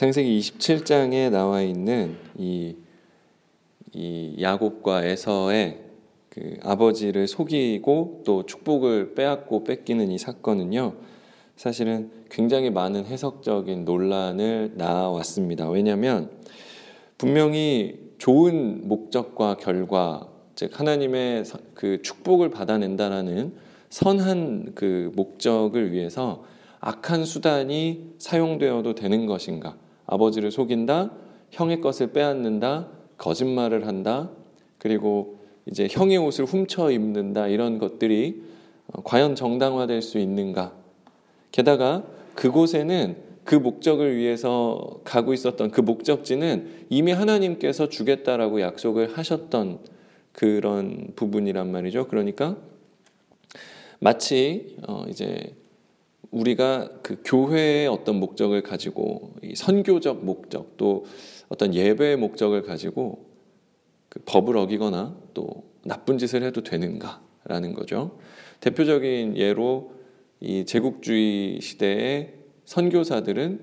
창세기 27장에 나와 있는 이, 이 야곱과 에서의 그 아버지를 속이고 또 축복을 빼앗고 뺏기는 이 사건은요. 사실은 굉장히 많은 해석적인 논란을 낳아왔습니다. 왜냐하면 분명히 좋은 목적과 결과, 즉 하나님의 그 축복을 받아낸다라는 선한 그 목적을 위해서 악한 수단이 사용되어도 되는 것인가? 아버지를 속인다, 형의 것을 빼앗는다, 거짓말을 한다, 그리고 이제 형의 옷을 훔쳐 입는다 이런 것들이 어, 과연 정당화될 수 있는가? 게다가 그곳에는 그 목적을 위해서 가고 있었던 그 목적지는 이미 하나님께서 주겠다라고 약속을 하셨던 그런 부분이란 말이죠. 그러니까 마치 어 이제 우리가 그 교회의 어떤 목적을 가지고 선교적 목적 또 어떤 예배의 목적을 가지고 그 법을 어기거나 또 나쁜 짓을 해도 되는가라는 거죠. 대표적인 예로 이 제국주의 시대의 선교사들은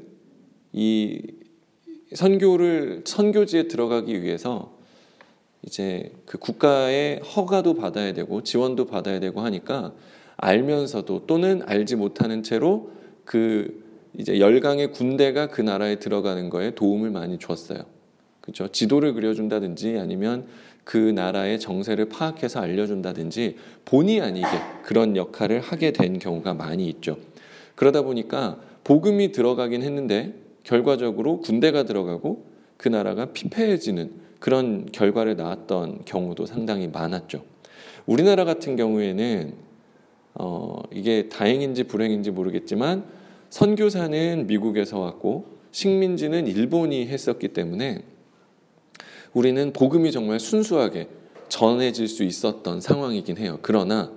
이 선교를 선교지에 들어가기 위해서 이제 그 국가의 허가도 받아야 되고 지원도 받아야 되고 하니까 알면서도 또는 알지 못하는 채로 그 이제 열강의 군대가 그 나라에 들어가는 거에 도움을 많이 줬어요. 그렇죠? 지도를 그려준다든지 아니면 그 나라의 정세를 파악해서 알려준다든지 본의 아니게 그런 역할을 하게 된 경우가 많이 있죠. 그러다 보니까 복음이 들어가긴 했는데 결과적으로 군대가 들어가고 그 나라가 피폐해지는 그런 결과를 낳았던 경우도 상당히 많았죠. 우리나라 같은 경우에는 어, 이게 다행인지 불행인지 모르겠지만 선교사는 미국에서 왔고 식민지는 일본이 했었기 때문에 우리는 복음이 정말 순수하게 전해질 수 있었던 상황이긴 해요. 그러나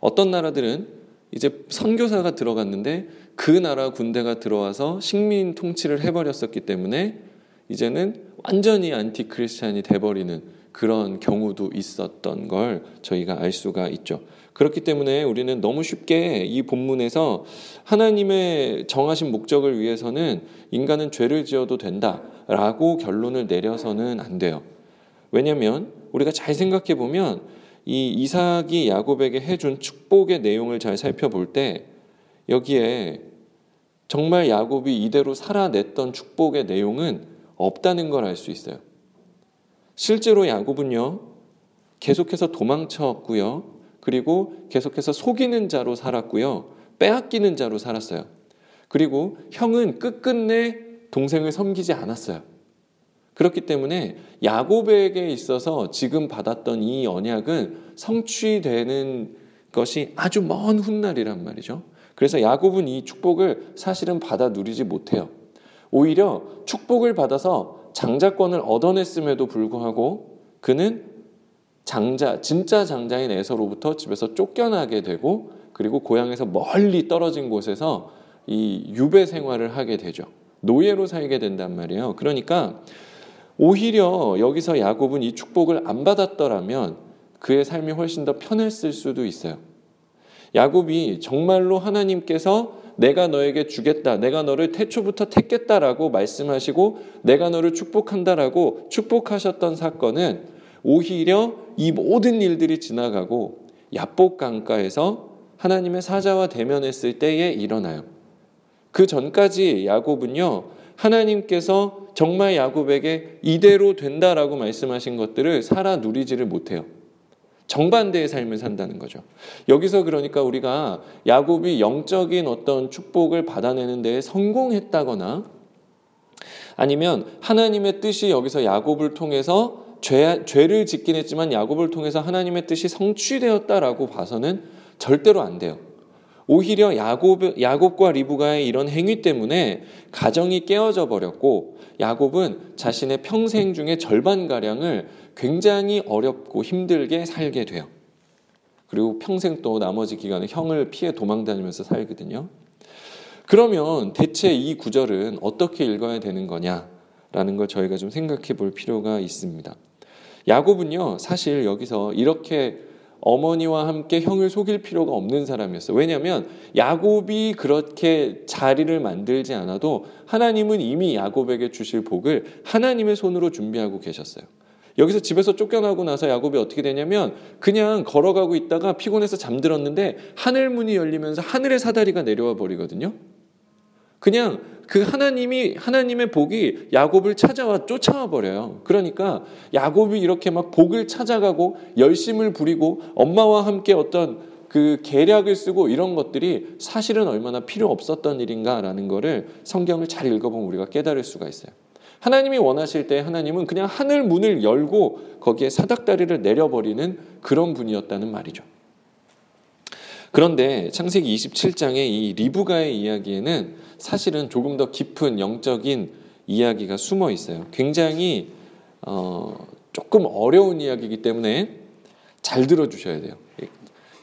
어떤 나라들은 이제 선교사가 들어갔는데 그 나라 군대가 들어와서 식민 통치를 해버렸었기 때문에 이제는 완전히 안티 크리스찬이 돼버리는 그런 경우도 있었던 걸 저희가 알 수가 있죠. 그렇기 때문에 우리는 너무 쉽게 이 본문에서 하나님의 정하신 목적을 위해서는 인간은 죄를 지어도 된다 라고 결론을 내려서는 안 돼요. 왜냐하면 우리가 잘 생각해 보면 이 이삭이 야곱에게 해준 축복의 내용을 잘 살펴볼 때 여기에 정말 야곱이 이대로 살아냈던 축복의 내용은 없다는 걸 알 수 있어요. 실제로 야곱은요, 계속해서 도망쳤고요. 그리고 계속해서 속이는 자로 살았고요. 빼앗기는 자로 살았어요. 그리고 형은 끝끝내 동생을 섬기지 않았어요. 그렇기 때문에 야곱에게 있어서 지금 받았던 이 언약은 성취되는 것이 아주 먼 훗날이란 말이죠. 그래서 야곱은 이 축복을 사실은 받아 누리지 못해요. 오히려 축복을 받아서 장자권을 얻어냈음에도 불구하고 그는 장자, 진짜 장자인 에서로부터 집에서 쫓겨나게 되고 그리고 고향에서 멀리 떨어진 곳에서 이 유배 생활을 하게 되죠. 노예로 살게 된단 말이에요. 그러니까 오히려 여기서 야곱은 이 축복을 안 받았더라면 그의 삶이 훨씬 더 편했을 수도 있어요. 야곱이 정말로 하나님께서 내가 너에게 주겠다. 내가 너를 태초부터 택겠다라고 말씀하시고 내가 너를 축복한다라고 축복하셨던 사건은 오히려 이 모든 일들이 지나가고 야복 강가에서 하나님의 사자와 대면했을 때에 일어나요. 그 전까지 야곱은요. 하나님께서 정말 야곱에게 이대로 된다라고 말씀하신 것들을 살아 누리지를 못해요. 정반대의 삶을 산다는 거죠. 여기서 그러니까 우리가 야곱이 영적인 어떤 축복을 받아내는 데 성공했다거나 아니면 하나님의 뜻이 여기서 야곱을 통해서 죄, 죄를 짓긴 했지만 야곱을 통해서 하나님의 뜻이 성취되었다라고 봐서는 절대로 안 돼요. 오히려 야곱, 야곱과 리브가의 이런 행위 때문에 가정이 깨어져 버렸고 야곱은 자신의 평생 중에 절반가량을 굉장히 어렵고 힘들게 살게 돼요. 그리고 평생 또 나머지 기간을 형을 피해 도망 다니면서 살거든요. 그러면 대체 이 구절은 어떻게 읽어야 되는 거냐라는 걸 저희가 좀 생각해 볼 필요가 있습니다. 야곱은요, 사실 여기서 이렇게 어머니와 함께 형을 속일 필요가 없는 사람이었어요. 왜냐하면 야곱이 그렇게 자리를 만들지 않아도 하나님은 이미 야곱에게 주실 복을 하나님의 손으로 준비하고 계셨어요. 여기서 집에서 쫓겨나고 나서 야곱이 어떻게 되냐면 그냥 걸어가고 있다가 피곤해서 잠들었는데 하늘 문이 열리면서 하늘의 사다리가 내려와 버리거든요. 그냥 그 하나님이 하나님의 복이 야곱을 찾아와 쫓아와 버려요. 그러니까 야곱이 이렇게 막 복을 찾아가고 열심을 부리고 엄마와 함께 어떤 그 계략을 쓰고 이런 것들이 사실은 얼마나 필요 없었던 일인가라는 거를 성경을 잘 읽어보면 우리가 깨달을 수가 있어요. 하나님이 원하실 때 하나님은 그냥 하늘 문을 열고 거기에 사닥다리를 내려버리는 그런 분이었다는 말이죠. 그런데 창세기 27장의 이 리브가의 이야기에는 사실은 조금 더 깊은 영적인 이야기가 숨어 있어요. 굉장히 어, 조금 어려운 이야기이기 때문에 잘 들어주셔야 돼요.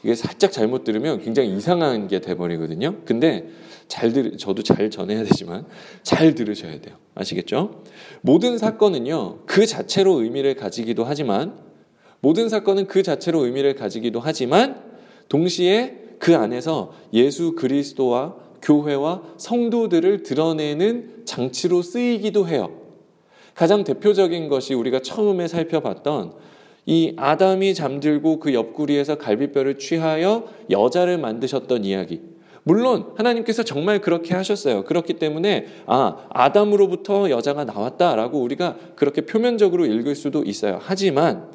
이게 살짝 잘못 들으면 굉장히 이상한 게 돼버리거든요. 근데 잘 들, 저도 잘 전해야 되지만 잘 들으셔야 돼요. 아시겠죠? 모든 사건은요, 그 자체로 의미를 가지기도 하지만, 모든 사건은 그 자체로 의미를 가지기도 하지만, 동시에 그 안에서 예수 그리스도와 교회와 성도들을 드러내는 장치로 쓰이기도 해요. 가장 대표적인 것이 우리가 처음에 살펴봤던 이 아담이 잠들고 그 옆구리에서 갈비뼈를 취하여 여자를 만드셨던 이야기. 물론 하나님께서 정말 그렇게 하셨어요. 그렇기 때문에 아, 아담으로부터 여자가 나왔다라고 우리가 그렇게 표면적으로 읽을 수도 있어요. 하지만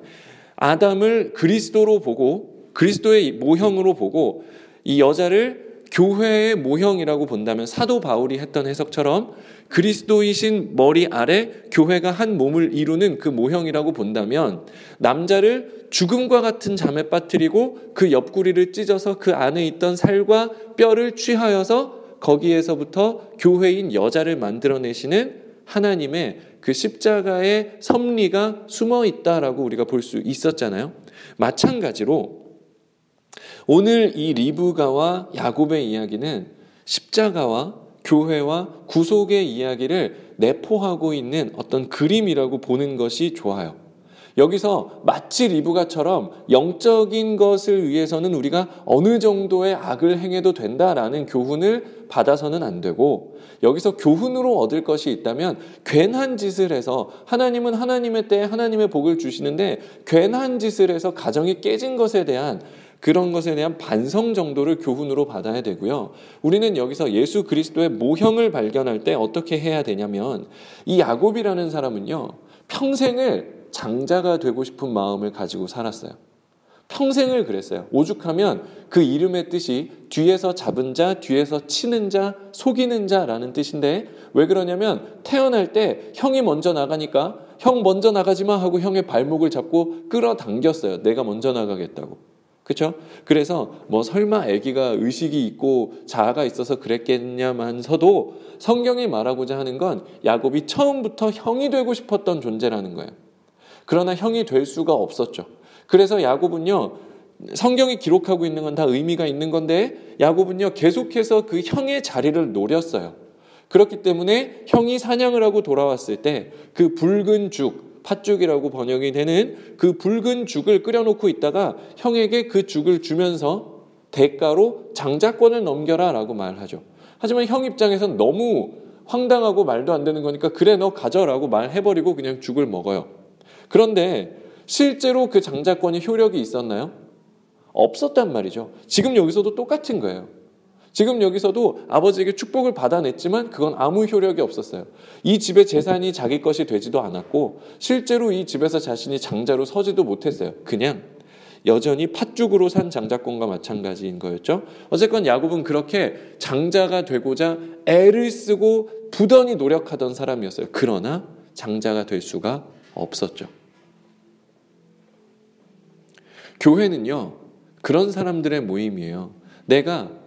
아담을 그리스도로 보고 그리스도의 모형으로 보고 이 여자를 교회의 모형이라고 본다면 사도 바울이 했던 해석처럼 그리스도이신 머리 아래 교회가 한 몸을 이루는 그 모형이라고 본다면 남자를 죽음과 같은 잠에 빠뜨리고 그 옆구리를 찢어서 그 안에 있던 살과 뼈를 취하여서 거기에서부터 교회인 여자를 만들어내시는 하나님의 그 십자가의 섭리가 숨어 있다라고 우리가 볼 수 있었잖아요. 마찬가지로 오늘 이 리브가와 야곱의 이야기는 십자가와 교회와 구속의 이야기를 내포하고 있는 어떤 그림이라고 보는 것이 좋아요. 여기서 마치 리브가처럼 영적인 것을 위해서는 우리가 어느 정도의 악을 행해도 된다라는 교훈을 받아서는 안 되고 여기서 교훈으로 얻을 것이 있다면 괜한 짓을 해서 하나님은 하나님의 때에 하나님의 복을 주시는데 괜한 짓을 해서 가정이 깨진 것에 대한 그런 것에 대한 반성 정도를 교훈으로 받아야 되고요. 우리는 여기서 예수 그리스도의 모형을 발견할 때 어떻게 해야 되냐면 이 야곱이라는 사람은요. 평생을 장자가 되고 싶은 마음을 가지고 살았어요. 평생을 그랬어요. 오죽하면 그 이름의 뜻이 뒤에서 잡은 자, 뒤에서 치는 자, 속이는 자라는 뜻인데 왜 그러냐면 태어날 때 형이 먼저 나가니까 형 먼저 나가지 마 하고 형의 발목을 잡고 끌어당겼어요. 내가 먼저 나가겠다고. 그렇죠? 그래서 뭐 설마 아기가 의식이 있고 자아가 있어서 그랬겠냐만서도 성경이 말하고자 하는 건 야곱이 처음부터 형이 되고 싶었던 존재라는 거예요. 그러나 형이 될 수가 없었죠. 그래서 야곱은요. 성경이 기록하고 있는 건 다 의미가 있는 건데 야곱은요. 계속해서 그 형의 자리를 노렸어요. 그렇기 때문에 형이 사냥을 하고 돌아왔을 때 그 붉은 죽 팥죽이라고 번역이 되는 그 붉은 죽을 끓여놓고 있다가 형에게 그 죽을 주면서 대가로 장자권을 넘겨라 라고 말하죠. 하지만 형 입장에선 너무 황당하고 말도 안 되는 거니까 그래 너 가져라고 말해버리고 그냥 죽을 먹어요. 그런데 실제로 그 장자권이 효력이 있었나요? 없었단 말이죠. 지금 여기서도 똑같은 거예요. 지금 여기서도 아버지에게 축복을 받아냈지만 그건 아무 효력이 없었어요. 이 집의 재산이 자기 것이 되지도 않았고 실제로 이 집에서 자신이 장자로 서지도 못했어요. 그냥 여전히 팥죽으로 산 장자권과 마찬가지인 거였죠. 어쨌건 야곱은 그렇게 장자가 되고자 애를 쓰고 부단히 노력하던 사람이었어요. 그러나 장자가 될 수가 없었죠. 교회는요, 그런 사람들의 모임이에요. 내가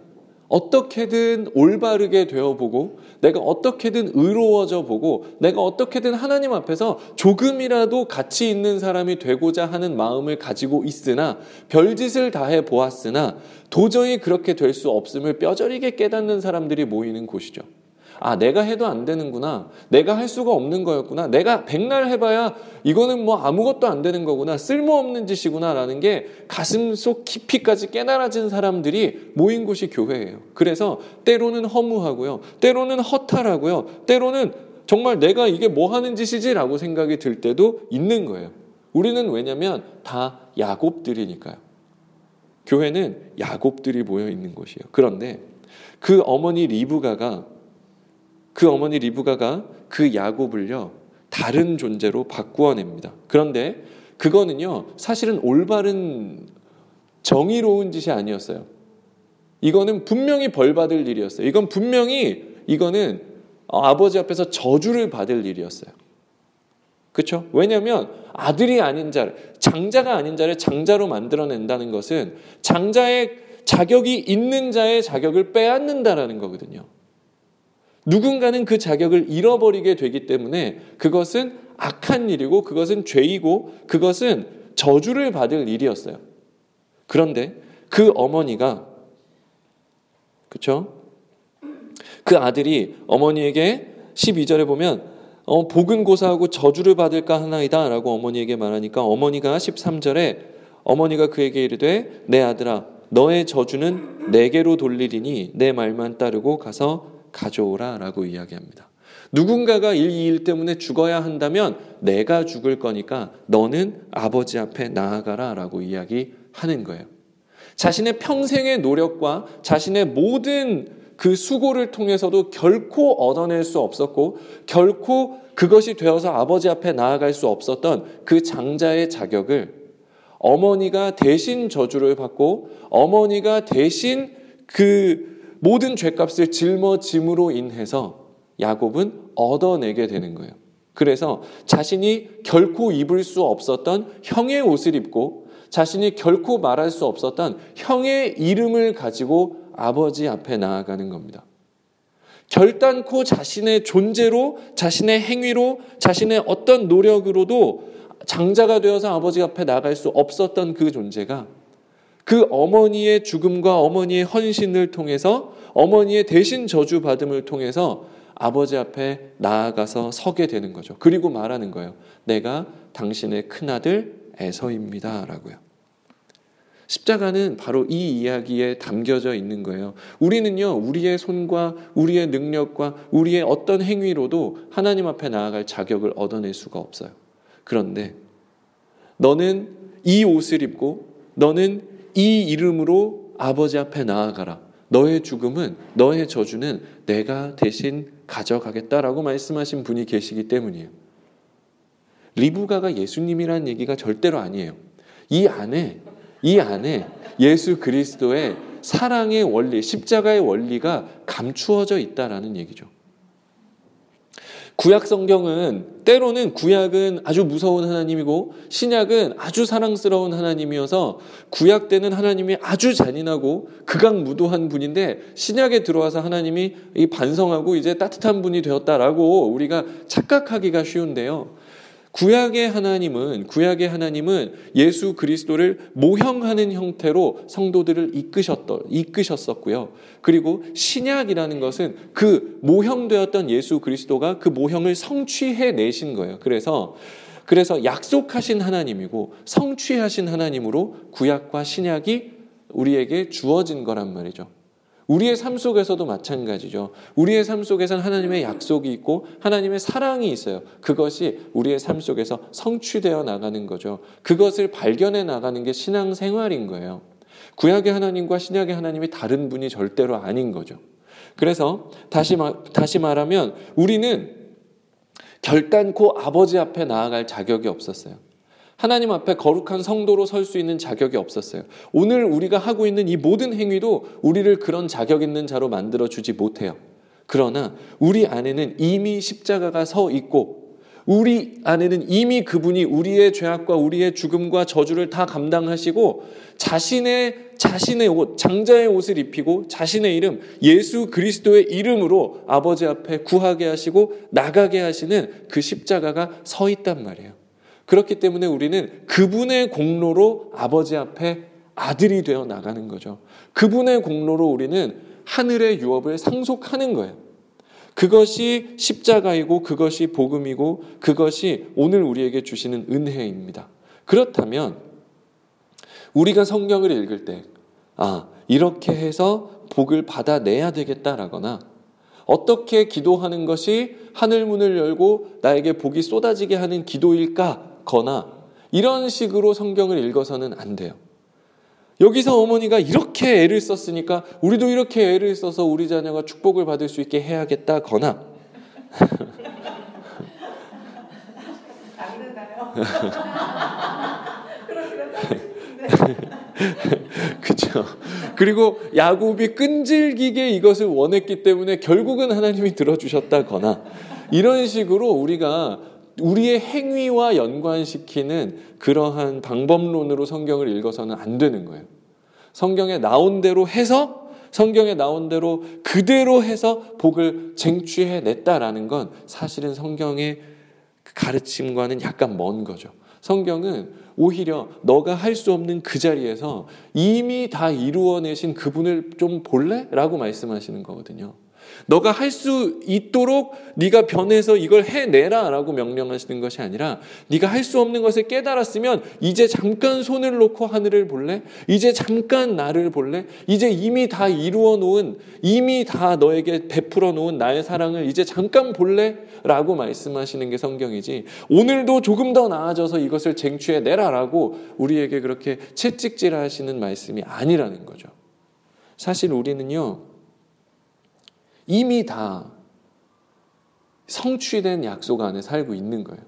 어떻게든 올바르게 되어보고 내가 어떻게든 의로워져 보고 내가 어떻게든 하나님 앞에서 조금이라도 가치 있는 사람이 되고자 하는 마음을 가지고 있으나 별짓을 다해 보았으나 도저히 그렇게 될 수 없음을 뼈저리게 깨닫는 사람들이 모이는 곳이죠. 아, 내가 해도 안 되는구나. 내가 할 수가 없는 거였구나. 내가 백날 해봐야 이거는 뭐 아무것도 안 되는 거구나. 쓸모없는 짓이구나. 라는 게 가슴 속 깊이까지 깨달아진 사람들이 모인 곳이 교회예요. 그래서 때로는 허무하고요. 때로는 허탈하고요. 때로는 정말 내가 이게 뭐 하는 짓이지라고 생각이 들 때도 있는 거예요. 우리는 왜냐면 다 야곱들이니까요. 교회는 야곱들이 모여 있는 곳이에요. 그런데 그 어머니 리브가가 그 어머니 리브가가 그 야곱을요 다른 존재로 바꾸어냅니다. 그런데 그거는요 사실은 올바른 정의로운 짓이 아니었어요. 이거는 분명히 벌 받을 일이었어요. 이건 분명히 이거는 아버지 앞에서 저주를 받을 일이었어요. 그렇죠? 왜냐하면 아들이 아닌 자를 장자가 아닌 자를 장자로 만들어낸다는 것은 장자의 자격이 있는 자의 자격을 빼앗는다라는 거거든요. 누군가는 그 자격을 잃어버리게 되기 때문에 그것은 악한 일이고 그것은 죄이고 그것은 저주를 받을 일이었어요. 그런데 그 어머니가 그렇죠? 그 아들이 어머니에게 12절에 보면 어, 복은 고사하고 저주를 받을까 하나이다 라고 어머니에게 말하니까 어머니가 13절에 어머니가 그에게 이르되 내 아들아 너의 저주는 내게로 돌리리니 내 말만 따르고 가서 가져오라 라고 이야기합니다. 누군가가 이 일 때문에 죽어야 한다면 내가 죽을 거니까 너는 아버지 앞에 나아가라 라고 이야기하는 거예요. 자신의 평생의 노력과 자신의 모든 그 수고를 통해서도 결코 얻어낼 수 없었고 결코 그것이 되어서 아버지 앞에 나아갈 수 없었던 그 장자의 자격을 어머니가 대신 저주를 받고 어머니가 대신 그 모든 죄값을 짊어짐으로 인해서 야곱은 얻어내게 되는 거예요. 그래서 자신이 결코 입을 수 없었던 형의 옷을 입고 자신이 결코 말할 수 없었던 형의 이름을 가지고 아버지 앞에 나아가는 겁니다. 결단코 자신의 존재로, 자신의 행위로, 자신의 어떤 노력으로도 장자가 되어서 아버지 앞에 나갈 수 없었던 그 존재가 그 어머니의 죽음과 어머니의 헌신을 통해서 어머니의 대신 저주받음을 통해서 아버지 앞에 나아가서 서게 되는 거죠. 그리고 말하는 거예요. 내가 당신의 큰아들 에서입니다. 라고요. 십자가는 바로 이 이야기에 담겨져 있는 거예요. 우리는요, 우리의 손과 우리의 능력과 우리의 어떤 행위로도 하나님 앞에 나아갈 자격을 얻어낼 수가 없어요. 그런데 너는 이 옷을 입고 너는 이 이름으로 아버지 앞에 나아가라. 너의 죽음은, 너의 저주는 내가 대신 가져가겠다라고 말씀하신 분이 계시기 때문이에요. 리브가가 예수님이라는 얘기가 절대로 아니에요. 이 안에 이 안에 예수 그리스도의 사랑의 원리, 십자가의 원리가 감추어져 있다라는 얘기죠. 구약 성경은 때로는 구약은 아주 무서운 하나님이고 신약은 아주 사랑스러운 하나님이어서 구약 때는 하나님이 아주 잔인하고 극악무도한 분인데 신약에 들어와서 하나님이 반성하고 이제 따뜻한 분이 되었다라고 우리가 착각하기가 쉬운데요. 구약의 하나님은 구약의 하나님은 예수 그리스도를 모형하는 형태로 성도들을 이끄셨던 이끄셨었고요. 그리고 신약이라는 것은 그 모형되었던 예수 그리스도가 그 모형을 성취해 내신 거예요. 그래서 그래서 약속하신 하나님이고 성취하신 하나님으로 구약과 신약이 우리에게 주어진 거란 말이죠. 우리의 삶 속에서도 마찬가지죠. 우리의 삶 속에서는 하나님의 약속이 있고 하나님의 사랑이 있어요. 그것이 우리의 삶 속에서 성취되어 나가는 거죠. 그것을 발견해 나가는 게 신앙 생활인 거예요. 구약의 하나님과 신약의 하나님이 다른 분이 절대로 아닌 거죠. 그래서 다시, 다시 말하면 우리는 결단코 아버지 앞에 나아갈 자격이 없었어요. 하나님 앞에 거룩한 성도로 설 수 있는 자격이 없었어요. 오늘 우리가 하고 있는 이 모든 행위도 우리를 그런 자격 있는 자로 만들어 주지 못해요. 그러나 우리 안에는 이미 십자가가 서 있고 우리 안에는 이미 그분이 우리의 죄악과 우리의 죽음과 저주를 다 감당하시고 자신의 자신의 옷, 장자의 옷을 입히고 자신의 이름 예수 그리스도의 이름으로 아버지 앞에 구하게 하시고 나가게 하시는 그 십자가가 서 있단 말이에요. 그렇기 때문에 우리는 그분의 공로로 아버지 앞에 아들이 되어 나가는 거죠. 그분의 공로로 우리는 하늘의 유업을 상속하는 거예요. 그것이 십자가이고 그것이 복음이고 그것이 오늘 우리에게 주시는 은혜입니다. 그렇다면 우리가 성경을 읽을 때, 아, 이렇게 해서 복을 받아내야 되겠다라거나 어떻게 기도하는 것이 하늘 문을 열고 나에게 복이 쏟아지게 하는 기도일까? 거나 이런 식으로 성경을 읽어서는 안 돼요. 여기서 어머니가 이렇게 애를 썼으니까 우리도 이렇게 애를 써서 우리 자녀가 축복을 받을 수 있게 해야겠다거나 그렇죠. 그리고 야곱이 끈질기게 이것을 원했기 때문에 결국은 하나님이 들어주셨다거나 이런 식으로 우리가 우리의 행위와 연관시키는 그러한 방법론으로 성경을 읽어서는 안 되는 거예요. 성경에 나온 대로 해서 성경에 나온 대로 그대로 해서 복을 쟁취해 냈다라는 건 사실은 성경의 가르침과는 약간 먼 거죠. 성경은 오히려 너가 할 수 없는 그 자리에서 이미 다 이루어내신 그분을 좀 볼래? 라고 말씀하시는 거거든요. 너가 할 수 있도록 네가 변해서 이걸 해내라라고 명령하시는 것이 아니라 네가 할 수 없는 것을 깨달았으면 이제 잠깐 손을 놓고 하늘을 볼래? 이제 잠깐 나를 볼래? 이제 이미 다 이루어 놓은 이미 다 너에게 베풀어 놓은 나의 사랑을 이제 잠깐 볼래? 라고 말씀하시는 게 성경이지 오늘도 조금 더 나아져서 이것을 쟁취해 내라라고 우리에게 그렇게 채찍질 하시는 말씀이 아니라는 거죠. 사실 우리는요. 이미 다 성취된 약속 안에 살고 있는 거예요.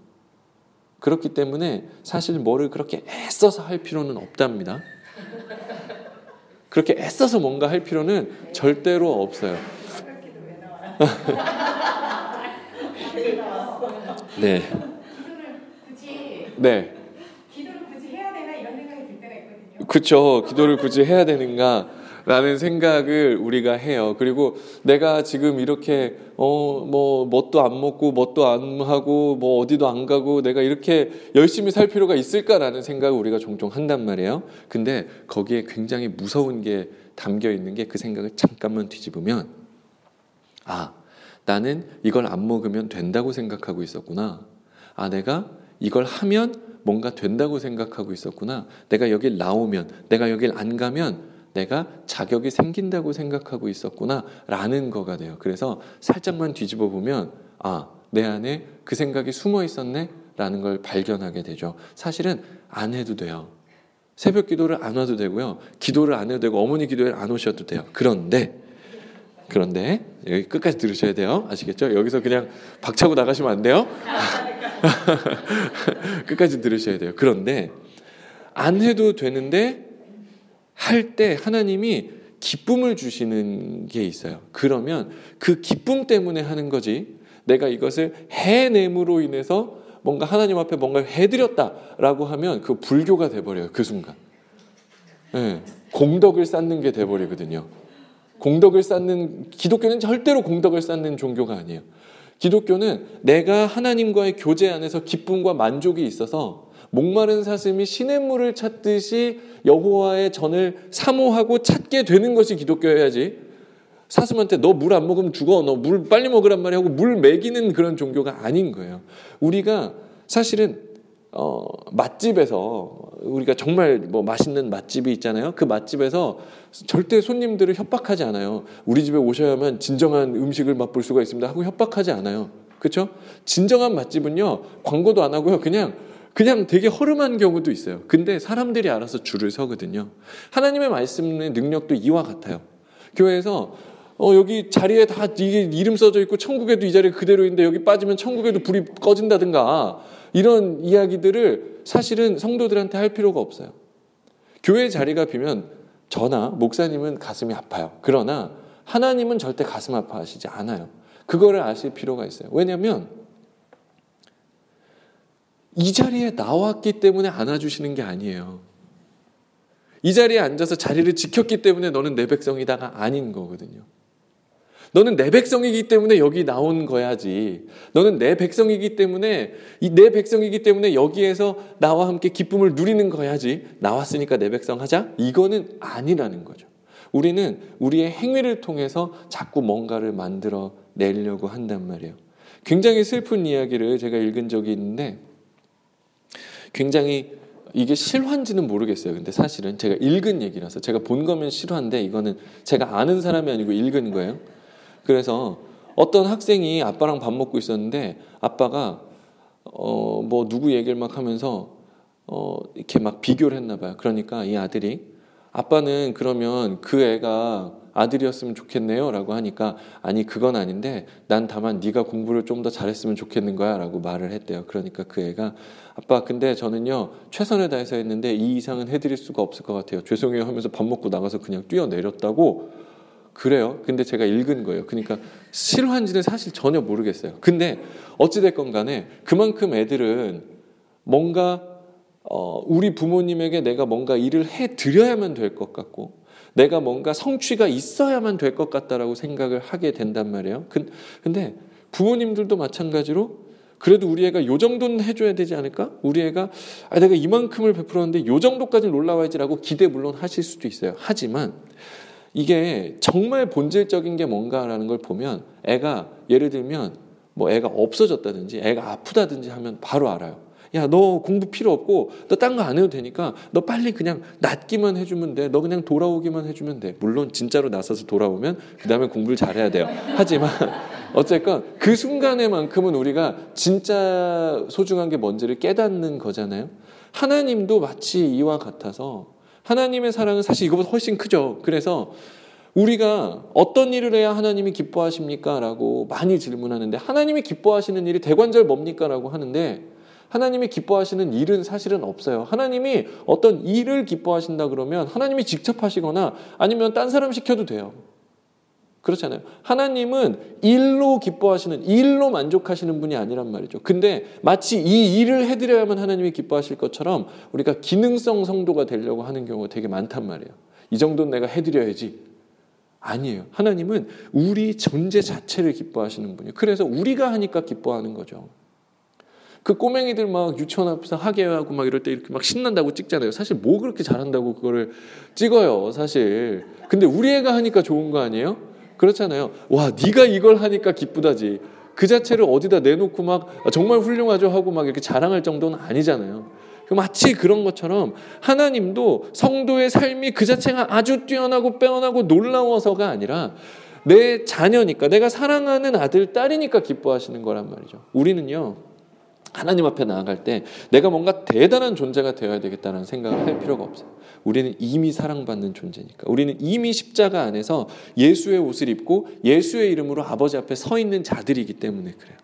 그렇기 때문에 사실 뭐를 그렇게 애써서 할 필요는 없답니다. 그렇게 애써서 뭔가 할 필요는 절대로 없어요. 네. 네. 기도를 굳이 해야 되나 이런 생각이 들 때가 있거든요. 그렇죠. 기도를 굳이 해야 되는가? 라는 생각을 우리가 해요. 그리고 내가 지금 이렇게 어 뭐 뭣도 안 먹고 뭣도 안 하고 뭐 어디도 안 가고 내가 이렇게 열심히 살 필요가 있을까라는 생각을 우리가 종종 한단 말이에요. 근데 거기에 굉장히 무서운 게 담겨 있는 게 그 생각을 잠깐만 뒤집으면 아 나는 이걸 안 먹으면 된다고 생각하고 있었구나. 아 내가 이걸 하면 뭔가 된다고 생각하고 있었구나. 내가 여길 나오면 내가 여길 안 가면 내가 자격이 생긴다고 생각하고 있었구나 라는 거가 돼요. 그래서 살짝만 뒤집어 보면 아, 내 안에 그 생각이 숨어 있었네 라는 걸 발견하게 되죠. 사실은 안 해도 돼요. 새벽 기도를 안 와도 되고요. 기도를 안 해도 되고 어머니 기도를 안 오셔도 돼요. 그런데 그런데 여기 끝까지 들으셔야 돼요. 아시겠죠? 여기서 그냥 박차고 나가시면 안 돼요. 끝까지 들으셔야 돼요. 그런데 안 해도 되는데 할 때 하나님이 기쁨을 주시는 게 있어요. 그러면 그 기쁨 때문에 하는 거지. 내가 이것을 해냄으로 인해서 뭔가 하나님 앞에 뭔가를 해드렸다라고 하면 그 불교가 돼버려요. 그 순간. 네, 공덕을 쌓는 게 돼버리거든요. 공덕을 쌓는 기독교는 절대로 공덕을 쌓는 종교가 아니에요. 기독교는 내가 하나님과의 교제 안에서 기쁨과 만족이 있어서 목마른 사슴이 시냇물을 찾듯이 여호와의 전을 사모하고 찾게 되는 것이 기독교여야지. 사슴한테 너 물 안 먹으면 죽어. 너 물 빨리 먹으란 말이 하고 물 먹이는 그런 종교가 아닌 거예요. 우리가 사실은 어, 맛집에서 우리가 정말 뭐 맛있는 맛집이 있잖아요. 그 맛집에서 절대 손님들을 협박하지 않아요. 우리 집에 오셔야만 진정한 음식을 맛볼 수가 있습니다. 하고 협박하지 않아요. 그렇죠? 진정한 맛집은요. 광고도 안 하고요. 그냥 그냥 되게 허름한 경우도 있어요. 근데 사람들이 알아서 줄을 서거든요. 하나님의 말씀의 능력도 이와 같아요. 교회에서 어, 여기 자리에 다 이게 이름 써져 있고 천국에도 이 자리 그대로 있는데 여기 빠지면 천국에도 불이 꺼진다든가 이런 이야기들을 사실은 성도들한테 할 필요가 없어요. 교회 자리가 비면 저나 목사님은 가슴이 아파요. 그러나 하나님은 절대 가슴 아파하시지 않아요. 그거를 아실 필요가 있어요. 왜냐하면 이 자리에 나왔기 때문에 안아주시는 게 아니에요. 이 자리에 앉아서 자리를 지켰기 때문에 너는 내 백성이다가 아닌 거거든요. 너는 내 백성이기 때문에 여기 나온 거야지. 너는 내 백성이기 때문에 내 백성이기 때문에 여기에서 나와 함께 기쁨을 누리는 거야지. 나왔으니까 내 백성 하자. 이거는 아니라는 거죠. 우리는 우리의 행위를 통해서 자꾸 뭔가를 만들어 내려고 한단 말이에요. 굉장히 슬픈 이야기를 제가 읽은 적이 있는데 굉장히 이게 실화인지는 모르겠어요. 근데 사실은 제가 읽은 얘기라서 제가 본 거면 실화인데 이거는 제가 아는 사람이 아니고 읽은 거예요. 그래서 어떤 학생이 아빠랑 밥 먹고 있었는데 아빠가 어 뭐 누구 얘기를 막 하면서 어 이렇게 막 비교를 했나 봐요. 그러니까 이 아들이 아빠는 그러면 그 애가 아들이었으면 좋겠네요 라고 하니까 아니 그건 아닌데 난 다만 네가 공부를 좀 더 잘했으면 좋겠는 거야 라고 말을 했대요. 그러니까 그 애가 아빠 근데 저는요 최선을 다해서 했는데 이 이상은 해드릴 수가 없을 것 같아요. 죄송해요 하면서 밥 먹고 나가서 그냥 뛰어내렸다고 그래요. 근데 제가 읽은 거예요. 그러니까 실화인지는 사실 전혀 모르겠어요. 근데 어찌됐건 간에 그만큼 애들은 뭔가 어, 우리 부모님에게 내가 뭔가 일을 해 드려야만 될 것 같고 내가 뭔가 성취가 있어야만 될 것 같다라고 생각을 하게 된단 말이에요. 근데 부모님들도 마찬가지로 그래도 우리 애가 요 정도는 해줘야 되지 않을까? 우리 애가 아, 내가 이만큼을 베풀었는데 요 정도까지는 올라와야지라고 기대 물론 하실 수도 있어요. 하지만 이게 정말 본질적인 게 뭔가라는 걸 보면 애가 예를 들면 뭐 애가 없어졌다든지 애가 아프다든지 하면 바로 알아요. 야, 너 공부 필요 없고, 너 딴 거 안 해도 되니까, 너 빨리 그냥 낫기만 해주면 돼. 너 그냥 돌아오기만 해주면 돼. 물론 진짜로 나서서 돌아오면, 그 다음에 공부를 잘해야 돼요. 하지만, 어쨌건, 그 순간에만큼은 우리가 진짜 소중한 게 뭔지를 깨닫는 거잖아요. 하나님도 마치 이와 같아서, 하나님의 사랑은 사실 이거보다 훨씬 크죠. 그래서, 우리가 어떤 일을 해야 하나님이 기뻐하십니까? 라고 많이 질문하는데, 하나님이 기뻐하시는 일이 대관절 뭡니까? 라고 하는데, 하나님이 기뻐하시는 일은 사실은 없어요. 하나님이 어떤 일을 기뻐하신다 그러면 하나님이 직접 하시거나 아니면 딴 사람 시켜도 돼요. 그렇잖아요. 하나님은 일로 기뻐하시는, 일로 만족하시는 분이 아니란 말이죠. 근데 마치 이 일을 해드려야만 하나님이 기뻐하실 것처럼 우리가 기능성 성도가 되려고 하는 경우가 되게 많단 말이에요. 이 정도는 내가 해드려야지. 아니에요. 하나님은 우리 존재 자체를 기뻐하시는 분이에요. 그래서 우리가 하니까 기뻐하는 거죠. 그 꼬맹이들 막 유치원 앞에서 하계하고 막 이럴 때 이렇게 막 신난다고 찍잖아요. 사실 뭐 그렇게 잘한다고 그거를 찍어요, 사실. 근데 우리 애가 하니까 좋은 거 아니에요? 그렇잖아요. 와, 네가 이걸 하니까 기쁘다지. 그 자체를 어디다 내놓고 막 아, 정말 훌륭하죠 하고 막 이렇게 자랑할 정도는 아니잖아요. 마치 그런 것처럼 하나님도 성도의 삶이 그 자체가 아주 뛰어나고 빼어나고 놀라워서가 아니라 내 자녀니까 내가 사랑하는 아들, 딸이니까 기뻐하시는 거란 말이죠. 우리는요. 하나님 앞에 나아갈 때 내가 뭔가 대단한 존재가 되어야 되겠다는 생각을 할 필요가 없어요. 우리는 이미 사랑받는 존재니까. 우리는 이미 십자가 안에서 예수의 옷을 입고 예수의 이름으로 아버지 앞에 서 있는 자들이기 때문에 그래요.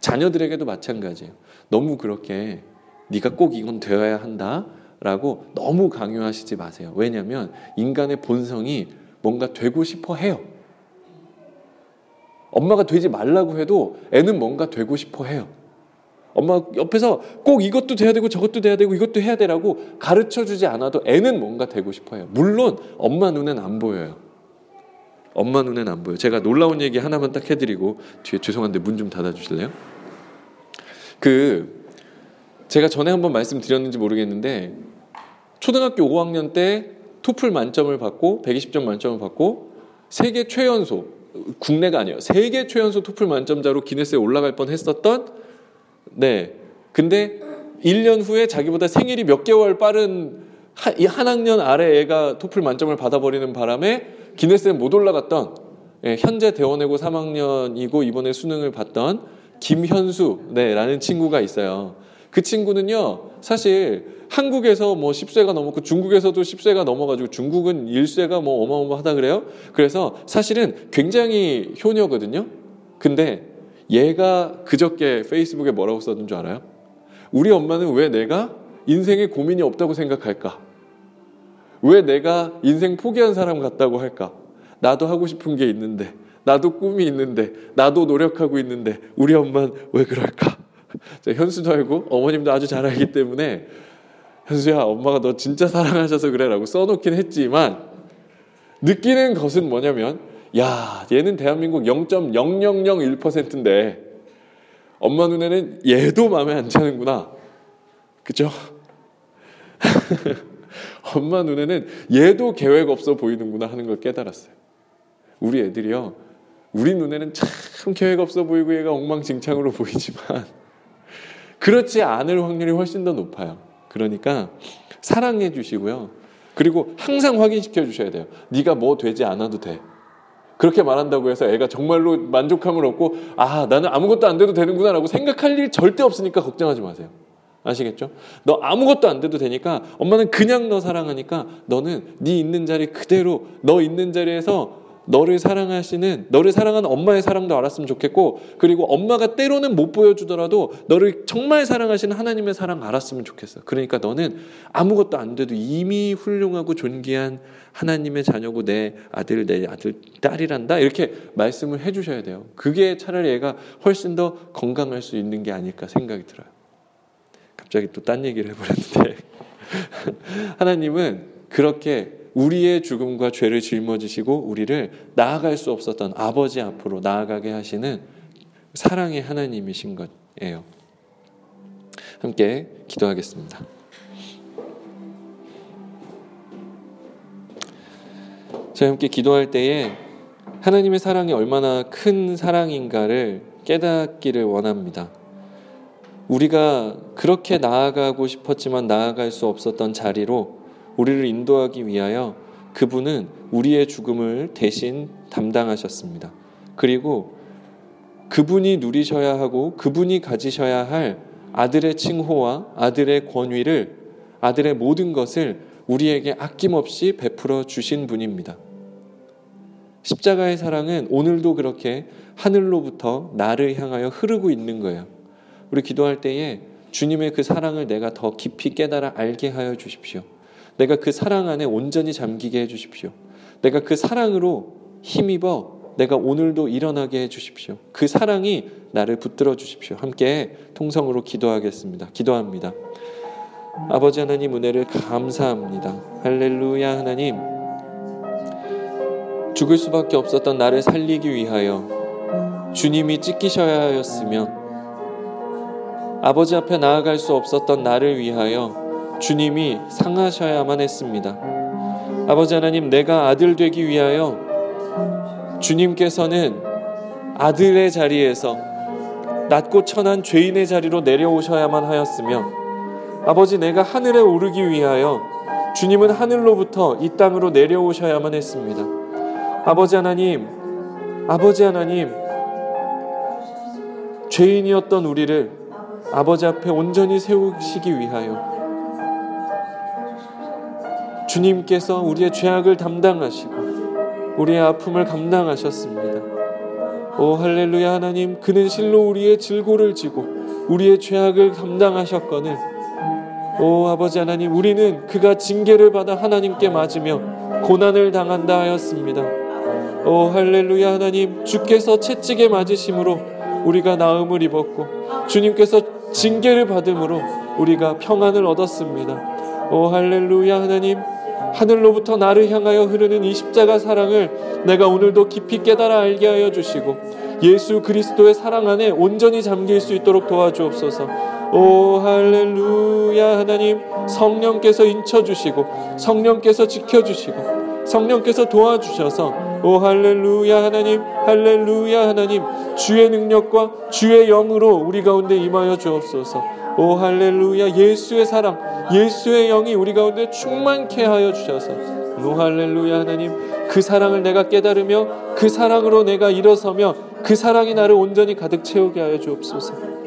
자녀들에게도 마찬가지예요. 너무 그렇게 네가 꼭 이건 되어야 한다 라고 너무 강요하시지 마세요. 왜냐하면 인간의 본성이 뭔가 되고 싶어 해요. 엄마가 되지 말라고 해도 애는 뭔가 되고 싶어 해요. 엄마 옆에서 꼭 이것도 돼야 되고 저것도 돼야 되고 이것도 해야 되라고 가르쳐 주지 않아도 애는 뭔가 되고 싶어요. 물론 엄마 눈엔 안 보여요. 엄마 눈엔 안 보여요. 제가 놀라운 얘기 하나만 딱 해드리고 뒤에 죄송한데 문 좀 닫아 주실래요? 그 제가 전에 한번 말씀드렸는지 모르겠는데 초등학교 5학년 때 토플 만점을 받고 120점 만점을 받고 세계 최연소 국내가 아니에요. 세계 최연소 토플 만점자로 기네스에 올라갈 뻔 했었던 네. 근데 1년 후에 자기보다 생일이 몇 개월 빠른 한, 한 학년 아래 애가 토플 만점을 받아버리는 바람에 기네스에 못 올라갔던 예, 현재 대원외고 3학년이고 이번에 수능을 봤던 김현수 네, 라는 친구가 있어요. 그 친구는요, 사실 한국에서 뭐 10세가 넘었고 중국에서도 10세가 넘어가지고 중국은 1세가 뭐 어마어마하다 그래요. 그래서 사실은 굉장히 효녀거든요. 근데 얘가 그저께 페이스북에 뭐라고 썼는 줄 알아요? 우리 엄마는 왜 내가 인생에 고민이 없다고 생각할까? 왜 내가 인생 포기한 사람 같다고 할까? 나도 하고 싶은 게 있는데, 나도 꿈이 있는데, 나도 노력하고 있는데, 우리 엄마는 왜 그럴까? 현수도 알고 어머님도 아주 잘 알기 때문에 현수야, 엄마가 너 진짜 사랑하셔서 그래라고 써놓긴 했지만, 느끼는 것은 뭐냐면, 야, 얘는 대한민국 0.0001%인데 엄마 눈에는 얘도 마음에 안 차는구나. 그죠? 엄마 눈에는 얘도 계획 없어 보이는구나 하는 걸 깨달았어요. 우리 애들이요. 우리 눈에는 참 계획 없어 보이고 얘가 엉망진창으로 보이지만 그렇지 않을 확률이 훨씬 더 높아요. 그러니까 사랑해 주시고요. 그리고 항상 확인시켜 주셔야 돼요. 네가 뭐 되지 않아도 돼. 그렇게 말한다고 해서 애가 정말로 만족함을 얻고 아 나는 아무것도 안 돼도 되는구나라고 생각할 일 절대 없으니까 걱정하지 마세요. 아시겠죠? 너 아무것도 안 돼도 되니까 엄마는 그냥 너 사랑하니까 너는 네 있는 자리 그대로 너 있는 자리에서 너를 사랑하시는 너를 사랑하는 엄마의 사랑도 알았으면 좋겠고 그리고 엄마가 때로는 못 보여주더라도 너를 정말 사랑하시는 하나님의 사랑 알았으면 좋겠어. 그러니까 너는 아무것도 안 돼도 이미 훌륭하고 존귀한 하나님의 자녀고 내 아들 내 아들 딸이란다 이렇게 말씀을 해주셔야 돼요. 그게 차라리 애가 훨씬 더 건강할 수 있는 게 아닐까 생각이 들어요. 갑자기 또 딴 얘기를 해버렸는데 하나님은 그렇게 우리의 죽음과 죄를 짊어지시고 우리를 나아갈 수 없었던 아버지 앞으로 나아가게 하시는 사랑의 하나님이신 것이에요. 함께 기도하겠습니다. 저희 함께 기도할 때에 하나님의 사랑이 얼마나 큰 사랑인가를 깨닫기를 원합니다. 우리가 그렇게 나아가고 싶었지만 나아갈 수 없었던 자리로 우리를 인도하기 위하여 그분은 우리의 죽음을 대신 담당하셨습니다. 그리고 그분이 누리셔야 하고 그분이 가지셔야 할 아들의 칭호와 아들의 권위를 아들의 모든 것을 우리에게 아낌없이 베풀어 주신 분입니다. 십자가의 사랑은 오늘도 그렇게 하늘로부터 나를 향하여 흐르고 있는 거예요. 우리 기도할 때에 주님의 그 사랑을 내가 더 깊이 깨달아 알게 하여 주십시오. 내가 그 사랑 안에 온전히 잠기게 해 주십시오. 내가 그 사랑으로 힘입어 내가 오늘도 일어나게 해 주십시오. 그 사랑이 나를 붙들어 주십시오. 함께 통성으로 기도하겠습니다. 기도합니다. 아버지 하나님 은혜를 감사합니다. 할렐루야 하나님. 죽을 수밖에 없었던 나를 살리기 위하여 주님이 찢기셔야 하였으며 아버지 앞에 나아갈 수 없었던 나를 위하여 주님이 상하셔야만 했습니다. 아버지 하나님, 내가 아들 되기 위하여 주님께서는 아들의 자리에서 낮고 천한 죄인의 자리로 내려오셔야만 하였으며 아버지 내가 하늘에 오르기 위하여 주님은 하늘로부터 이 땅으로 내려오셔야만 했습니다. 아버지 하나님, 아버지 하나님, 죄인이었던 우리를 아버지 앞에 온전히 세우시기 위하여 주님께서 우리의 죄악을 담당하시고 우리의 아픔을 감당하셨습니다. 오 할렐루야 하나님 그는 실로 우리의 질고를 지고 우리의 죄악을 감당하셨거늘 오 아버지 하나님 우리는 그가 징계를 받아 하나님께 맞으며 고난을 당한다 하였습니다. 오 할렐루야 하나님 주께서 채찍에 맞으심으로 우리가 나음을 입었고 주님께서 징계를 받음으로 우리가 평안을 얻었습니다. 오 할렐루야 하나님 하늘로부터 나를 향하여 흐르는 이 십자가 사랑을 내가 오늘도 깊이 깨달아 알게 하여 주시고 예수 그리스도의 사랑 안에 온전히 잠길 수 있도록 도와주옵소서. 오 할렐루야 하나님 성령께서 인쳐 주시고 성령께서 지켜 주시고 성령께서 도와주셔서 오 할렐루야 하나님 할렐루야 하나님 주의 능력과 주의 영으로 우리 가운데 임하여 주옵소서. 오 할렐루야 예수의 사랑 예수의 영이 우리 가운데 충만케 하여 주셔서 오 할렐루야 하나님 그 사랑을 내가 깨달으며 그 사랑으로 내가 일어서며 그 사랑이 나를 온전히 가득 채우게 하여 주옵소서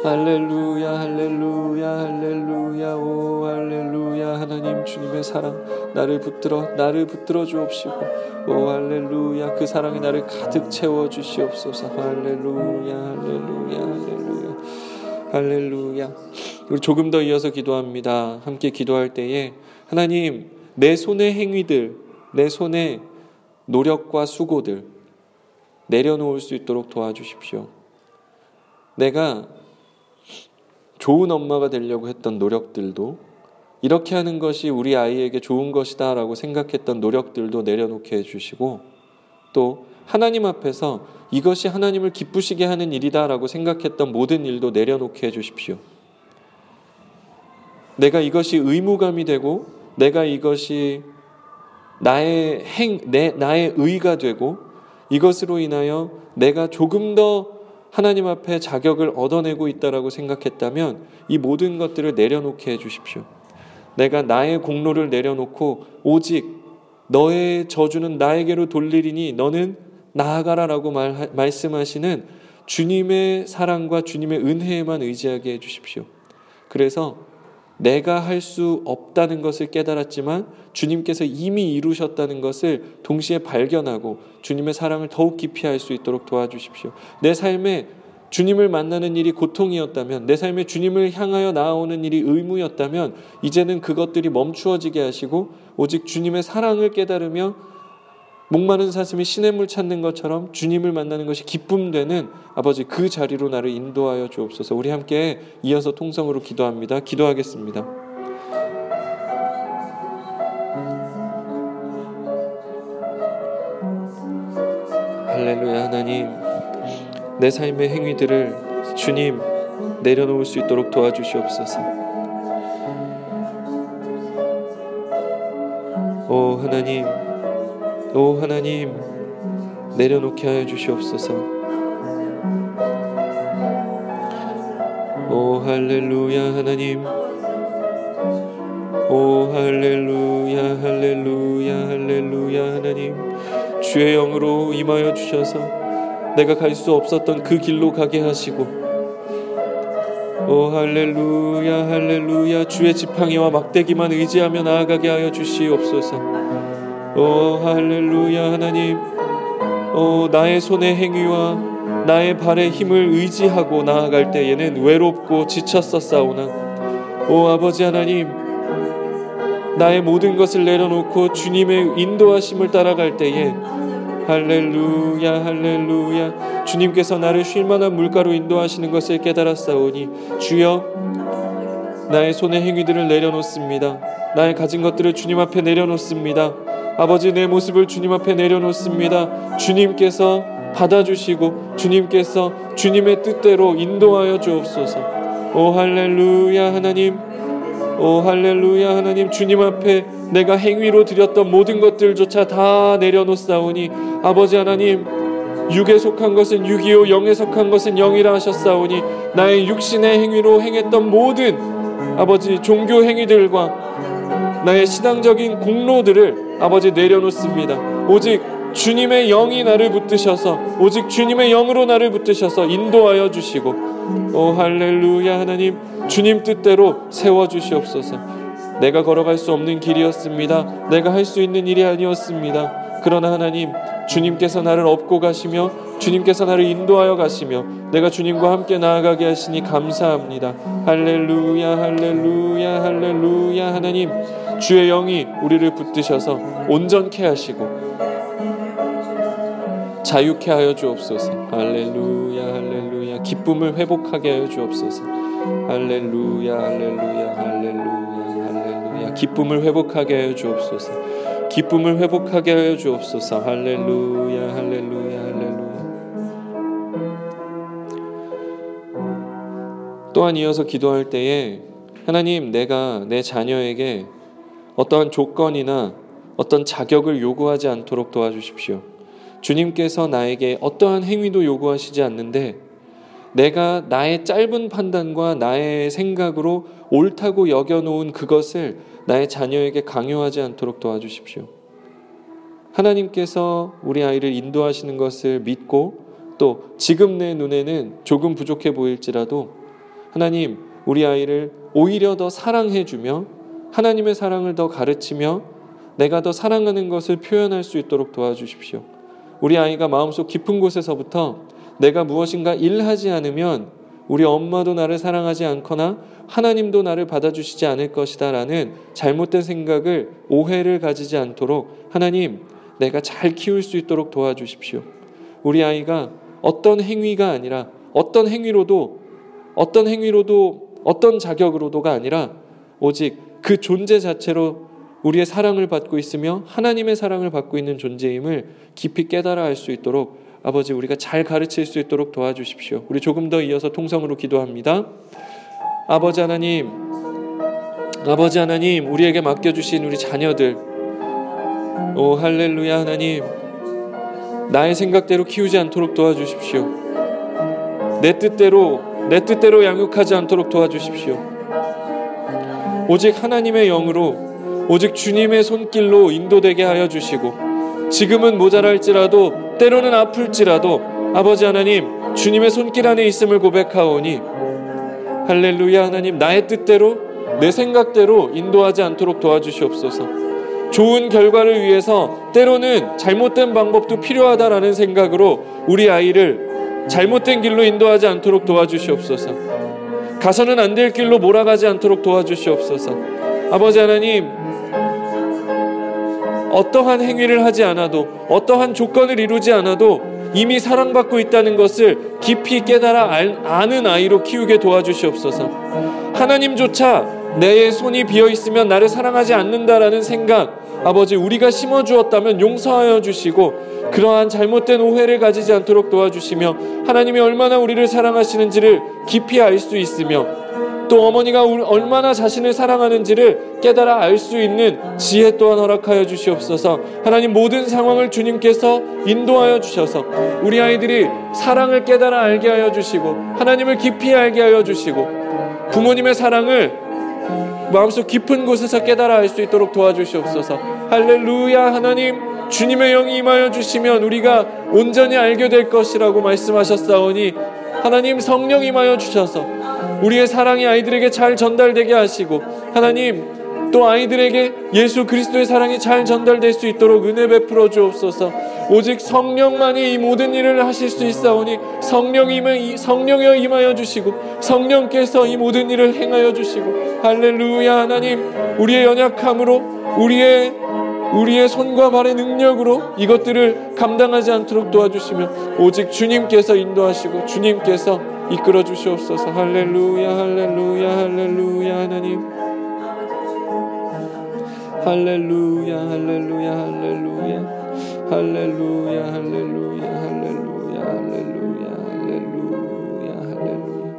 할렐루야 할렐루야 할렐루야 오 할렐루야. 하나님 주님의 사랑 나를 붙들어 나를 붙들어 주옵시고. 오 할렐루야. 그 사랑이 나를 가득 채워 주시옵소서. 할렐루야 할렐루야 할렐루야. 할렐루야. 우리 조금 더 이어서 기도합니다. 함께 기도할 때에 하나님 내 손의 행위들 내 손의 노력과 수고들 내려놓을 수 있도록 도와주십시오. 내가 좋은 엄마가 되려고 했던 노력들도 이렇게 하는 것이 우리 아이에게 좋은 것이다 라고 생각했던 노력들도 내려놓게 해주시고 또 하나님 앞에서 이것이 하나님을 기쁘시게 하는 일이다 라고 생각했던 모든 일도 내려놓게 해주십시오. 내가 이것이 의무감이 되고 내가 이것이 나의 행, 내, 나의 의가 되고 이것으로 인하여 내가 조금 더 하나님 앞에 자격을 얻어내고 있다라고 생각했다면 이 모든 것들을 내려놓게 해 주십시오. 내가 나의 공로를 내려놓고 오직 너의 저주는 나에게로 돌리리니 너는 나아가라라고 말, 말씀하시는 주님의 사랑과 주님의 은혜에만 의지하게 해 주십시오. 그래서 내가 할 수 없다는 것을 깨달았지만 주님께서 이미 이루셨다는 것을 동시에 발견하고 주님의 사랑을 더욱 깊이 할 수 있도록 도와주십시오. 내 삶에 주님을 만나는 일이 고통이었다면, 내 삶에 주님을 향하여 나아오는 일이 의무였다면, 이제는 그것들이 멈추어지게 하시고, 오직 주님의 사랑을 깨달으며 목마른 사슴이 시냇물 찾는 것처럼 주님을 만나는 것이 기쁨 되는 아버지 그 자리로 나를 인도하여 주옵소서. 우리 함께 이어서 통성으로 기도합니다. 기도하겠습니다. 할렐루야 하나님 내 삶의 행위들을 주님 내려놓을 수 있도록 도와주시옵소서. 오 하나님 오 하나님 내려놓게 하여 주시옵소서. 오 할렐루야 하나님 오 할렐루야 할렐루야 할렐루야 하나님 주의 영으로 임하여 주셔서 내가 갈 수 없었던 그 길로 가게 하시고 오 할렐루야 할렐루야 주의 지팡이와 막대기만 의지하며 나아가게 하여 주시옵소서. 오 할렐루야 하나님. 오 나의 손의 행위와 나의 발의 힘을 의지하고 나아갈 때에는 외롭고 지쳤었사오나. 오 아버지 하나님. 나의 모든 것을 내려놓고 주님의 인도하심을 따라갈 때에 할렐루야 할렐루야. 주님께서 나를 쉴만한 물가로 인도하시는 것을 깨달았사오니 주여 나의 손의 행위들을 내려놓습니다. 나의 가진 것들을 주님 앞에 내려놓습니다 아버지 내 모습을 주님 앞에 내려놓습니다. 주님께서 받아주시고 주님께서 주님의 뜻대로 인도하여 주옵소서. 오 할렐루야 하나님 오 할렐루야 하나님 주님 앞에 내가 행위로 드렸던 모든 것들조차 다 내려놓사오니 아버지 하나님 육에 속한 것은 육이요 영에 속한 것은 영이라 하셨사오니 나의 육신의 행위로 행했던 모든 아버지 종교 행위들과 나의 신앙적인 공로들을 아버지 내려놓습니다. 오직 주님의 영이 나를 붙드셔서 오직 주님의 영으로 나를 붙드셔서 인도하여 주시고 오 할렐루야 하나님 주님 뜻대로 세워 주시옵소서. 내가 걸어갈 수 없는 길이었습니다. 내가 할 수 있는 일이 아니었습니다. 그러나 하나님 주님께서 나를 업고 가시며 주님께서 나를 인도하여 가시며 내가 주님과 함께 나아가게 하시니 감사합니다. 할렐루야 할렐루야 할렐루야 하나님 주의 영이 우리를 붙드셔서 온전케 하시고 자유케 하여 주옵소서. 할렐루야, 할렐루야. 기쁨을 회복하게 하여 주옵소서. 할렐루야, 할렐루야, 할렐루야, 할렐루야. 기쁨을 회복하게 하여 주옵소서. 기쁨을 회복하게 하여 주옵소서. 할렐루야, 할렐루야, 할렐루야. 또한 이어서 기도할 때에 하나님, 내가 내 자녀에게 어떠한 조건이나 어떤 자격을 요구하지 않도록 도와주십시오. 주님께서 나에게 어떠한 행위도 요구하시지 않는데 내가 나의 짧은 판단과 나의 생각으로 옳다고 여겨놓은 그것을 나의 자녀에게 강요하지 않도록 도와주십시오. 하나님께서 우리 아이를 인도하시는 것을 믿고 또 지금 내 눈에는 조금 부족해 보일지라도 하나님 우리 아이를 오히려 더 사랑해주며 하나님의 사랑을 더 가르치며 내가 더 사랑하는 것을 표현할 수 있도록 도와주십시오. 우리 아이가 마음속 깊은 곳에서부터 내가 무엇인가 일하지 않으면 우리 엄마도 나를 사랑하지 않거나 하나님도 나를 받아주시지 않을 것이다 라는 잘못된 생각을 오해를 가지지 않도록 하나님 내가 잘 키울 수 있도록 도와주십시오. 우리 아이가 어떤 행위가 아니라 어떤 행위로도 어떤 행위로도 어떤 자격으로도가 아니라 오직 그 존재 자체로 우리의 사랑을 받고 있으며 하나님의 사랑을 받고 있는 존재임을 깊이 깨달아 알 수 있도록 아버지 우리가 잘 가르칠 수 있도록 도와주십시오. 우리 조금 더 이어서 통성으로 기도합니다. 아버지 하나님, 아버지 하나님, 우리에게 맡겨주신 우리 자녀들, 오 할렐루야 하나님, 나의 생각대로 키우지 않도록 도와주십시오. 내 뜻대로 내 뜻대로 양육하지 않도록 도와주십시오. 오직 하나님의 영으로 오직 주님의 손길로 인도되게 하여 주시고 지금은 모자랄지라도 때로는 아플지라도 아버지 하나님 주님의 손길 안에 있음을 고백하오니 할렐루야 하나님 나의 뜻대로 내 생각대로 인도하지 않도록 도와주시옵소서. 좋은 결과를 위해서 때로는 잘못된 방법도 필요하다라는 생각으로 우리 아이를 잘못된 길로 인도하지 않도록 도와주시옵소서. 가서는 안 될 길로 몰아가지 않도록 도와주시옵소서. 아버지 하나님, 어떠한 행위를 하지 않아도, 어떠한 조건을 이루지 않아도 이미 사랑받고 있다는 것을 깊이 깨달아 아는 아이로 키우게 도와주시옵소서. 하나님조차 내 손이 비어 있으면 나를 사랑하지 않는다라는 생각, 아버지 우리가 심어 주었다면 용서하여 주시고 그러한 잘못된 오해를 가지지 않도록 도와주시며 하나님이 얼마나 우리를 사랑하시는지를 깊이 알 수 있으며 또 어머니가 얼마나 자신을 사랑하는지를 깨달아 알 수 있는 지혜 또한 허락하여 주시옵소서. 하나님 모든 상황을 주님께서 인도하여 주셔서 우리 아이들이 사랑을 깨달아 알게 하여 주시고 하나님을 깊이 알게 하여 주시고 부모님의 사랑을 마음속 깊은 곳에서 깨달아 알 수 있도록 도와주시옵소서. 할렐루야 하나님 주님의 영이 임하여 주시면 우리가 온전히 알게 될 것이라고 말씀하셨사오니 하나님 성령 임하여 주셔서 우리의 사랑이 아이들에게 잘 전달되게 하시고 하나님 또 아이들에게 예수 그리스도의 사랑이 잘 전달될 수 있도록 은혜 베풀어 주옵소서. 오직 성령만이 이 모든 일을 하실 수 있사오니 성령임을 성령여 임하여 주시고 성령께서 이 모든 일을 행하여 주시고 할렐루야 하나님 우리의 연약함으로 우리의 우리의 손과 발의 능력으로 이것들을 감당하지 않도록 도와주시며 오직 주님께서 인도하시고 주님께서 이끌어 주시옵소서. 할렐루야 할렐루야 할렐루야 하나님. 할렐루야 할렐루야 할렐루야 할렐루야 할렐루야 할렐루야 할렐루야 할렐루야 할렐루야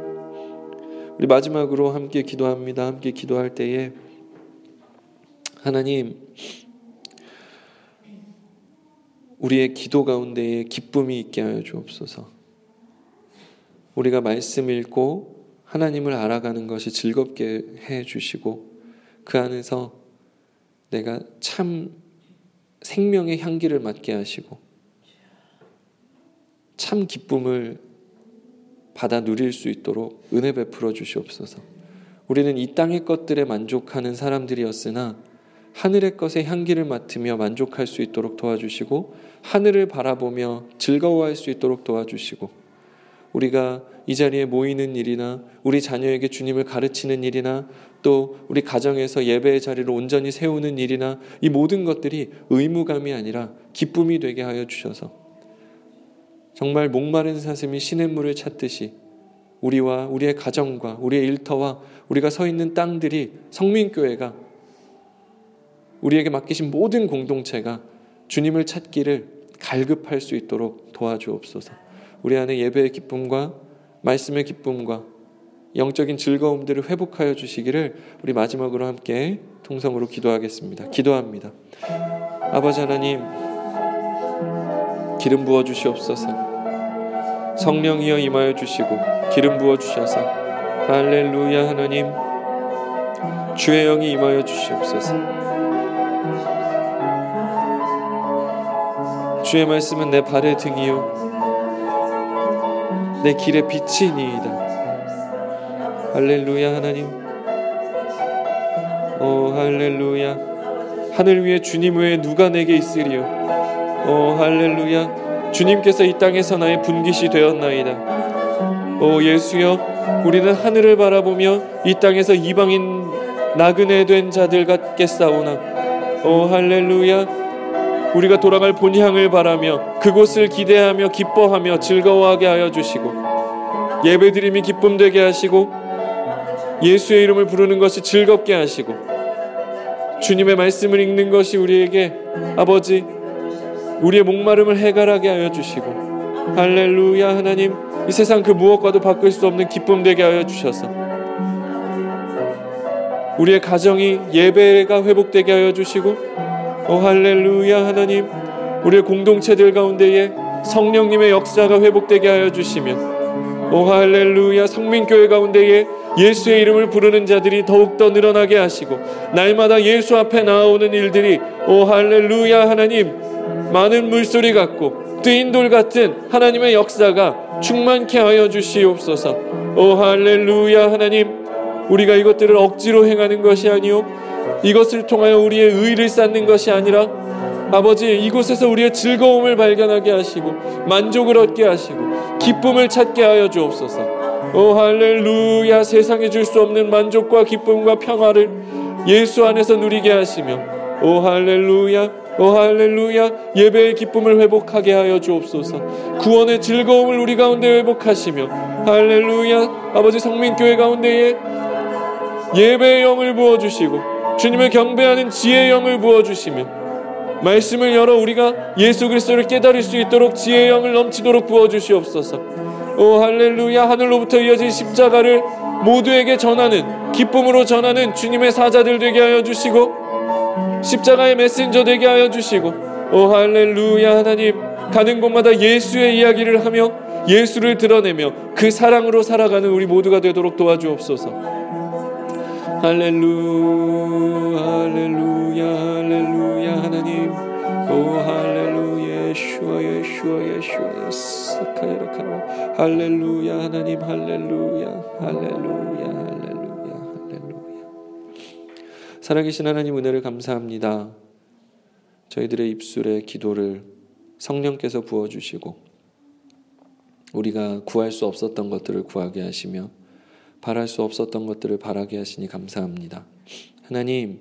우리 마지막으로 함께 기도합니다. 함께 기도할 때에 하나님 우리의 기도 가운데에 기쁨이 있게 하여 주옵소서. 우리가 말씀 읽고 하나님을 알아가는 것이 즐겁게 해 주시고 그 안에서 내가 참 생명의 향기를 맡게 하시고 참 기쁨을 받아 누릴 수 있도록 은혜 베풀어 주시옵소서. 우리는 이 땅의 것들에 만족하는 사람들이었으나 하늘의 것의 향기를 맡으며 만족할 수 있도록 도와주시고 하늘을 바라보며 즐거워할 수 있도록 도와주시고 우리가 이 자리에 모이는 일이나 우리 자녀에게 주님을 가르치는 일이나 또 우리 가정에서 예배의 자리를 온전히 세우는 일이나 이 모든 것들이 의무감이 아니라 기쁨이 되게 하여 주셔서 정말 목마른 사슴이 시냇물을 찾듯이 우리와 우리의 가정과 우리의 일터와 우리가 서 있는 땅들이 성민교회가 우리에게 맡기신 모든 공동체가 주님을 찾기를 갈급할 수 있도록 도와주옵소서. 우리 안에 예배의 기쁨과 말씀의 기쁨과 영적인 즐거움들을 회복하여 주시기를 우리 마지막으로 함께 통성으로 기도하겠습니다. 기도합니다. 아버지 하나님, 기름 부어 주시옵소서. 성령이여 임하여 주시고 기름 부어 주셔서 할렐루야 하나님 주의 영이 임하여 주시옵소서. 주의 말씀은 내 발의 등이요 내 길의 빛이니이다. 할렐루야 하나님. 오 할렐루야. 하늘 위에 주님 외에 누가 내게 있으리요. 오 할렐루야. 주님께서 이 땅에서 나의 분깃이 되었나이다. 오 예수여 우리는 하늘을 바라보며 이 땅에서 이방인 나그네 된 자들 같겠사오나 오 할렐루야 우리가 돌아갈 본향을 바라며 그곳을 기대하며 기뻐하며 즐거워하게 하여 주시고 예배드림이 기쁨되게 하시고 예수의 이름을 부르는 것이 즐겁게 하시고 주님의 말씀을 읽는 것이 우리에게 아버지 우리의 목마름을 해결하게 하여 주시고 할렐루야 하나님 이 세상 그 무엇과도 바꿀 수 없는 기쁨 되게 하여 주셔서 우리의 가정이 예배가 회복되게 하여 주시고 오 할렐루야 하나님 우리의 공동체들 가운데에 성령님의 역사가 회복되게 하여 주시며 오 할렐루야 성민교회 가운데에 예수의 이름을 부르는 자들이 더욱더 늘어나게 하시고 날마다 예수 앞에 나오는 일들이 오 할렐루야 하나님. 많은 물소리 같고 뜨인 돌 같은 하나님의 역사가 충만케 하여 주시옵소서. 오 할렐루야 하나님. 우리가 이것들을 억지로 행하는 것이 아니요 이것을 통하여 우리의 의를 쌓는 것이 아니라 아버지 이곳에서 우리의 즐거움을 발견하게 하시고 만족을 얻게 하시고 기쁨을 찾게 하여 주옵소서. 오 할렐루야 세상에 줄 수 없는 만족과 기쁨과 평화를 예수 안에서 누리게 하시며 오 할렐루야 오 할렐루야 예배의 기쁨을 회복하게 하여 주옵소서. 구원의 즐거움을 우리 가운데 회복하시며 할렐루야 아버지 성민교회 가운데에 예배의 영을 부어 주시고 주님을 경배하는 지혜의 영을 부어 주시며 말씀을 열어 우리가 예수 그리스도를 깨달을 수 있도록 지혜의 영을 넘치도록 부어 주시옵소서. 오 할렐루야. 하늘로부터 이어진 십자가를 모두에게 전하는 기쁨으로 전하는 주님의 사자들 되게 하여 주시고 십자가의 메신저 되게 하여 주시고 오 할렐루야. 하나님 가는 곳마다 예수의 이야기를 하며 예수를 드러내며 그 사랑으로 살아가는 우리 모두가 되도록 도와주옵소서. 할렐루 할렐루야 할렐루야. 하나님 오 할렐루야. 예슈아 예슈아 예슈아 예스카이라카라 할렐루야 하나님 할렐루야 할렐루야 할렐루야 할렐루야 살아계신 하나님 은혜를 감사합니다 저희들의 입술에 기도를 성령께서 부어주시고 우리가 구할 수 없었던 것들을 구하게 하시며 바랄 수 없었던 것들을 바라게 하시니 감사합니다. 하나님,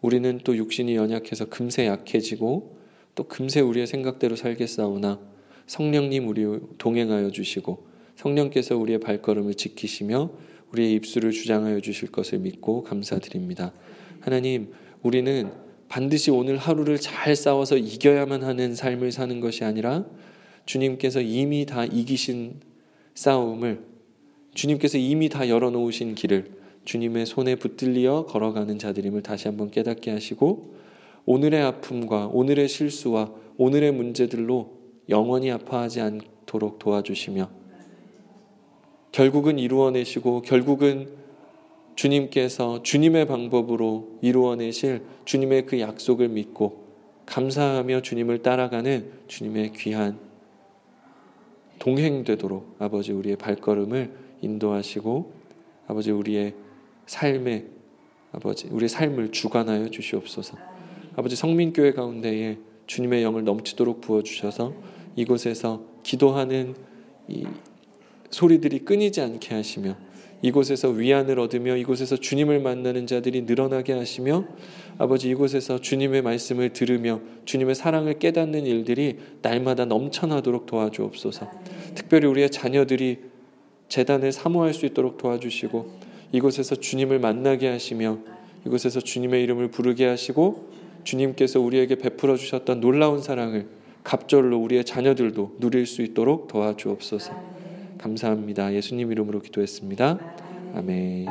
우리는 또 육신이 연약해서 금세 약해지고 또 금세 우리의 생각대로 살겠사오나 성령님 우리 동행하여 주시고 성령께서 우리의 발걸음을 지키시며 우리의 입술을 주장하여 주실 것을 믿고 감사드립니다. 하나님, 우리는 반드시 오늘 하루를 잘 싸워서 이겨야만 하는 삶을 사는 것이 아니라 주님께서 이미 다 이기신 싸움을 주님께서 이미 다 열어놓으신 길을 주님의 손에 붙들리어 걸어가는 자들임을 다시 한번 깨닫게 하시고 오늘의 아픔과 오늘의 실수와 오늘의 문제들로 영원히 아파하지 않도록 도와주시며 결국은 이루어내시고 결국은 주님께서 주님의 방법으로 이루어내실 주님의 그 약속을 믿고 감사하며 주님을 따라가는 주님의 귀한 동행되도록 아버지 우리의 발걸음을 인도하시고 아버지 우리의 삶에 아버지 우리의 삶을 주관하여 주시옵소서. 아버지 성민교회 가운데에 주님의 영을 넘치도록 부어 주셔서 이곳에서 기도하는 이 소리들이 끊이지 않게 하시며 이곳에서 위안을 얻으며 이곳에서 주님을 만나는 자들이 늘어나게 하시며 아버지 이곳에서 주님의 말씀을 들으며 주님의 사랑을 깨닫는 일들이 날마다 넘쳐나도록 도와주옵소서. 특별히 우리의 자녀들이 재단을 사모할 수 있도록 도와주시고 이곳에서 주님을 만나게 하시며 이곳에서 주님의 이름을 부르게 하시고 주님께서 우리에게 베풀어 주셨던 놀라운 사랑을 갑절로 우리의 자녀들도 누릴 수 있도록 도와주옵소서. 감사합니다. 예수님 이름으로 기도했습니다. 아멘.